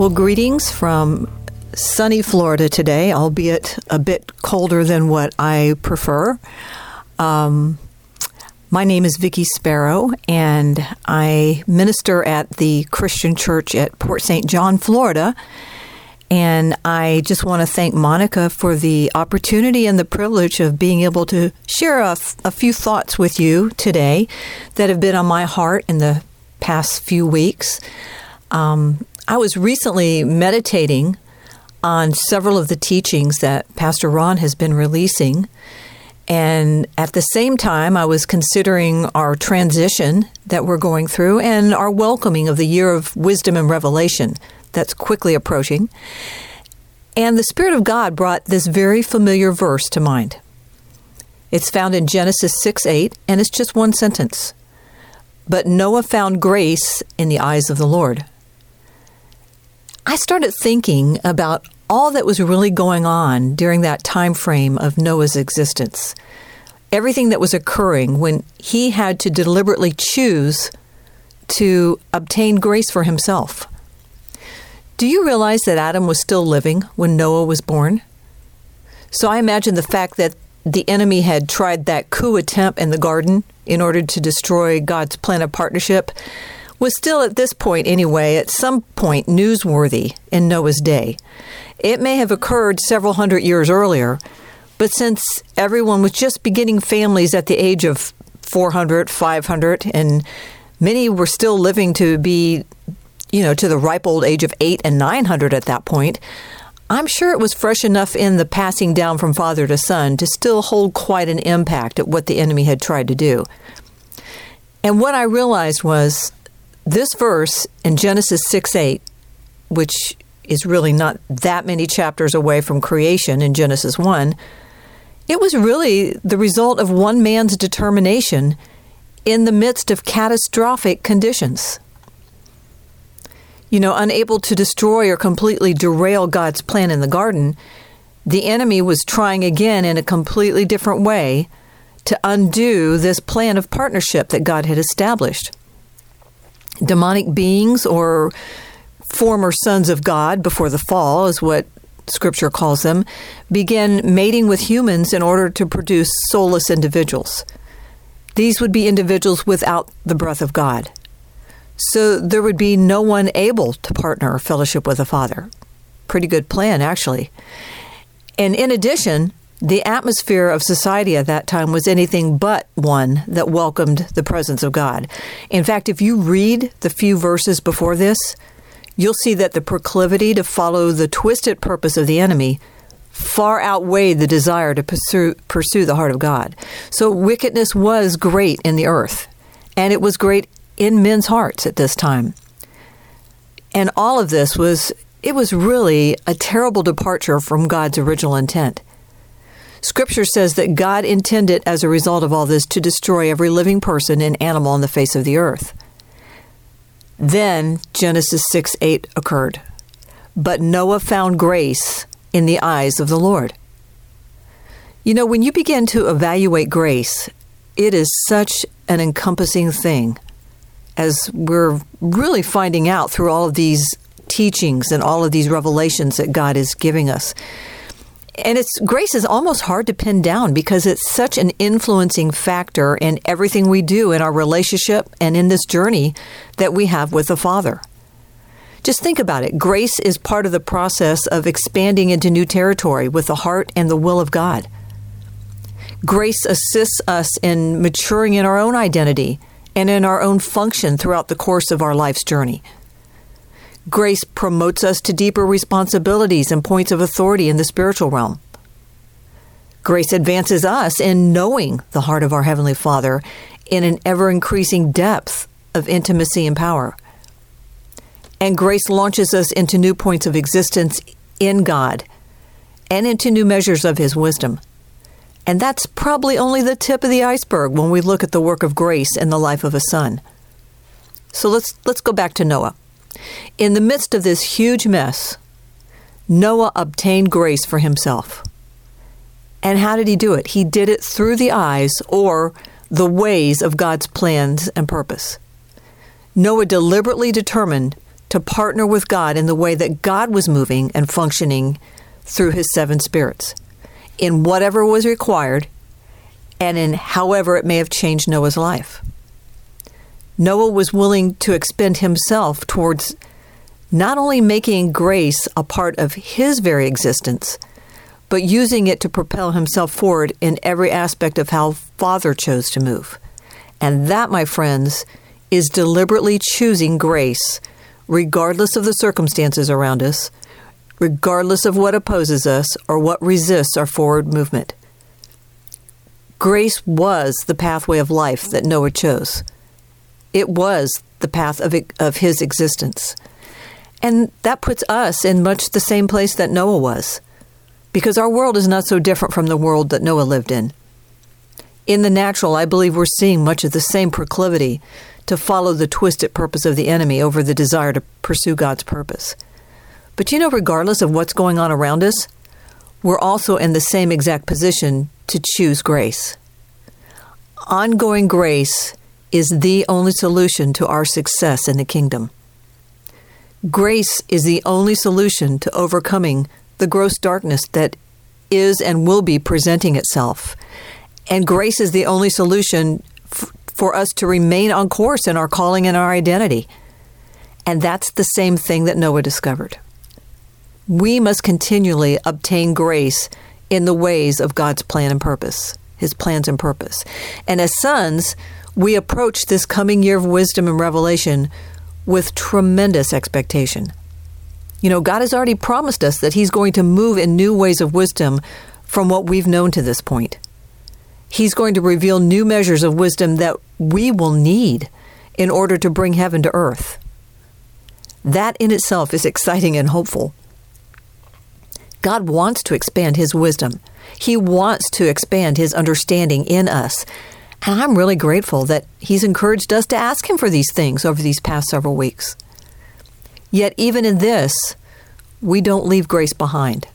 Well, greetings from sunny Florida today, albeit a bit colder than what I prefer. Um, my name is Vicki Sparrow, and I minister at the Christian Church at Port St. John, Florida. And I just want to thank Monica for the opportunity and the privilege of being able to share a, a few thoughts with you today that have been on my heart in the past few weeks. Um, I was recently meditating on several of the teachings that Pastor Ron has been releasing. And at the same time, I was considering our transition that we're going through and our welcoming of the year of wisdom and revelation that's quickly approaching. And the Spirit of God brought this very familiar verse to mind. It's found in Genesis 6 8, and it's just one sentence. But Noah found grace in the eyes of the Lord. I started thinking about all that was really going on during that time frame of Noah's existence. Everything that was occurring when he had to deliberately choose to obtain grace for himself. Do you realize that Adam was still living when Noah was born? So I imagine the fact that the enemy had tried that coup attempt in the garden in order to destroy God's plan of partnership was still at this point, anyway, at some point newsworthy in Noah's day. It may have occurred several hundred years earlier, but since everyone was just beginning families at the age of 400, 500, and many were still living to be, you know, to the ripe old age of 8 and 900 at that point, I'm sure it was fresh enough in the passing down from father to son to still hold quite an impact at what the enemy had tried to do. And what I realized was this verse in Genesis 6 8, which is really not that many chapters away from creation in Genesis 1, it was really the result of one man's determination in the midst of catastrophic conditions. You know, unable to destroy or completely derail God's plan in the garden, the enemy was trying again in a completely different way to undo this plan of partnership that God had established demonic beings or former sons of God before the fall, is what scripture calls them, begin mating with humans in order to produce soulless individuals. These would be individuals without the breath of God. So there would be no one able to partner or fellowship with the Father. Pretty good plan, actually. And in addition, the atmosphere of society at that time was anything but one that welcomed the presence of God. In fact, if you read the few verses before this, you'll see that the proclivity to follow the twisted purpose of the enemy far outweighed the desire to pursue, pursue the heart of God. So wickedness was great in the earth, and it was great in men's hearts at this time. And all of this was, it was really a terrible departure from God's original intent. Scripture says that God intended, as a result of all this, to destroy every living person and animal on the face of the earth. Then Genesis 6 8 occurred. But Noah found grace in the eyes of the Lord. You know, when you begin to evaluate grace, it is such an encompassing thing, as we're really finding out through all of these teachings and all of these revelations that God is giving us and it's grace is almost hard to pin down because it's such an influencing factor in everything we do in our relationship and in this journey that we have with the Father. Just think about it. Grace is part of the process of expanding into new territory with the heart and the will of God. Grace assists us in maturing in our own identity and in our own function throughout the course of our life's journey. Grace promotes us to deeper responsibilities and points of authority in the spiritual realm. Grace advances us in knowing the heart of our Heavenly Father in an ever increasing depth of intimacy and power. And grace launches us into new points of existence in God and into new measures of His wisdom. And that's probably only the tip of the iceberg when we look at the work of grace in the life of a son. So let's, let's go back to Noah. In the midst of this huge mess, Noah obtained grace for himself. And how did he do it? He did it through the eyes or the ways of God's plans and purpose. Noah deliberately determined to partner with God in the way that God was moving and functioning through his seven spirits, in whatever was required, and in however it may have changed Noah's life. Noah was willing to expend himself towards not only making grace a part of his very existence, but using it to propel himself forward in every aspect of how Father chose to move. And that, my friends, is deliberately choosing grace, regardless of the circumstances around us, regardless of what opposes us or what resists our forward movement. Grace was the pathway of life that Noah chose. It was the path of, of his existence. And that puts us in much the same place that Noah was, because our world is not so different from the world that Noah lived in. In the natural, I believe we're seeing much of the same proclivity to follow the twisted purpose of the enemy over the desire to pursue God's purpose. But you know, regardless of what's going on around us, we're also in the same exact position to choose grace. Ongoing grace is the only solution to our success in the kingdom. Grace is the only solution to overcoming the gross darkness that is and will be presenting itself. And grace is the only solution f- for us to remain on course in our calling and our identity. And that's the same thing that Noah discovered. We must continually obtain grace in the ways of God's plan and purpose, his plans and purpose. And as sons, we approach this coming year of wisdom and revelation with tremendous expectation. You know, God has already promised us that He's going to move in new ways of wisdom from what we've known to this point. He's going to reveal new measures of wisdom that we will need in order to bring heaven to earth. That in itself is exciting and hopeful. God wants to expand His wisdom. He wants to expand His understanding in us. And I'm really grateful that He's encouraged us to ask Him for these things over these past several weeks. Yet, even in this, we don't leave grace behind.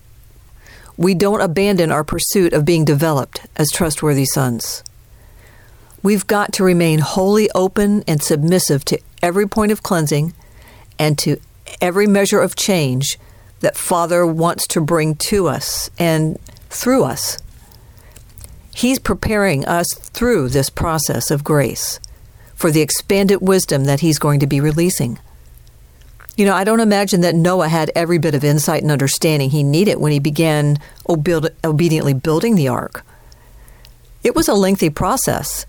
We don't abandon our pursuit of being developed as trustworthy sons. We've got to remain wholly open and submissive to every point of cleansing and to every measure of change that Father wants to bring to us and through us. He's preparing us through this process of grace for the expanded wisdom that He's going to be releasing. You know, I don't imagine that Noah had every bit of insight and understanding he needed when he began obediently building the ark. It was a lengthy process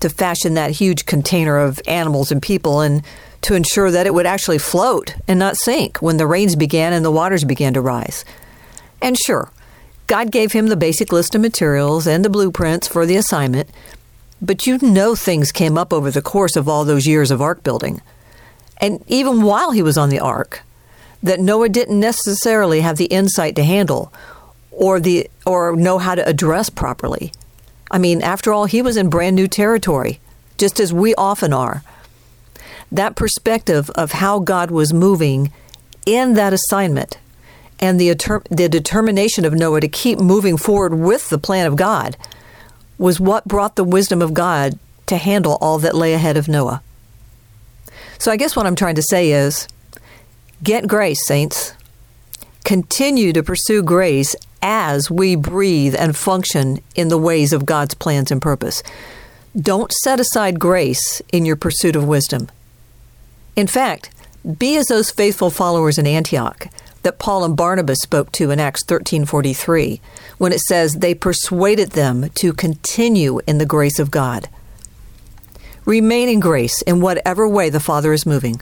to fashion that huge container of animals and people and to ensure that it would actually float and not sink when the rains began and the waters began to rise. And sure, God gave him the basic list of materials and the blueprints for the assignment, but you know things came up over the course of all those years of ark building. And even while he was on the ark, that Noah didn't necessarily have the insight to handle or the or know how to address properly. I mean, after all, he was in brand new territory, just as we often are that perspective of how God was moving in that assignment and the, the determination of Noah to keep moving forward with the plan of God was what brought the wisdom of God to handle all that lay ahead of Noah. So I guess what I'm trying to say is get grace, saints. Continue to pursue grace as we breathe and function in the ways of God's plans and purpose. Don't set aside grace in your pursuit of wisdom. In fact, be as those faithful followers in Antioch that Paul and Barnabas spoke to in Acts 13:43 when it says they persuaded them to continue in the grace of God. Remain in grace in whatever way the Father is moving.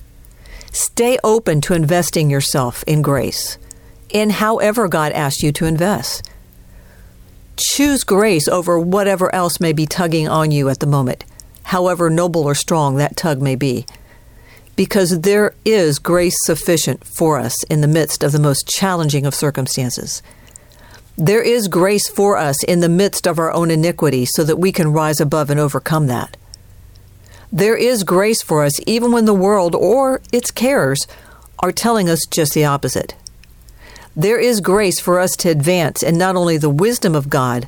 Stay open to investing yourself in grace in however God asks you to invest. Choose grace over whatever else may be tugging on you at the moment, however noble or strong that tug may be because there is grace sufficient for us in the midst of the most challenging of circumstances. There is grace for us in the midst of our own iniquity so that we can rise above and overcome that. There is grace for us even when the world or its cares are telling us just the opposite. There is grace for us to advance in not only the wisdom of God,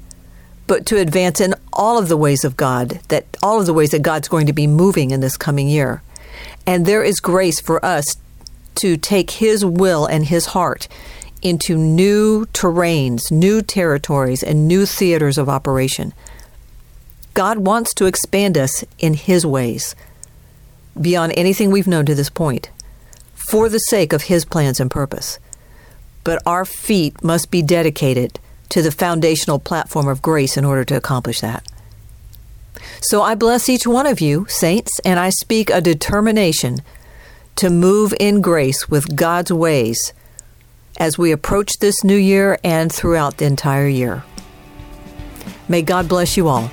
but to advance in all of the ways of God, that all of the ways that God's going to be moving in this coming year. And there is grace for us to take His will and His heart into new terrains, new territories, and new theaters of operation. God wants to expand us in His ways beyond anything we've known to this point for the sake of His plans and purpose. But our feet must be dedicated to the foundational platform of grace in order to accomplish that. So I bless each one of you, saints, and I speak a determination to move in grace with God's ways as we approach this new year and throughout the entire year. May God bless you all.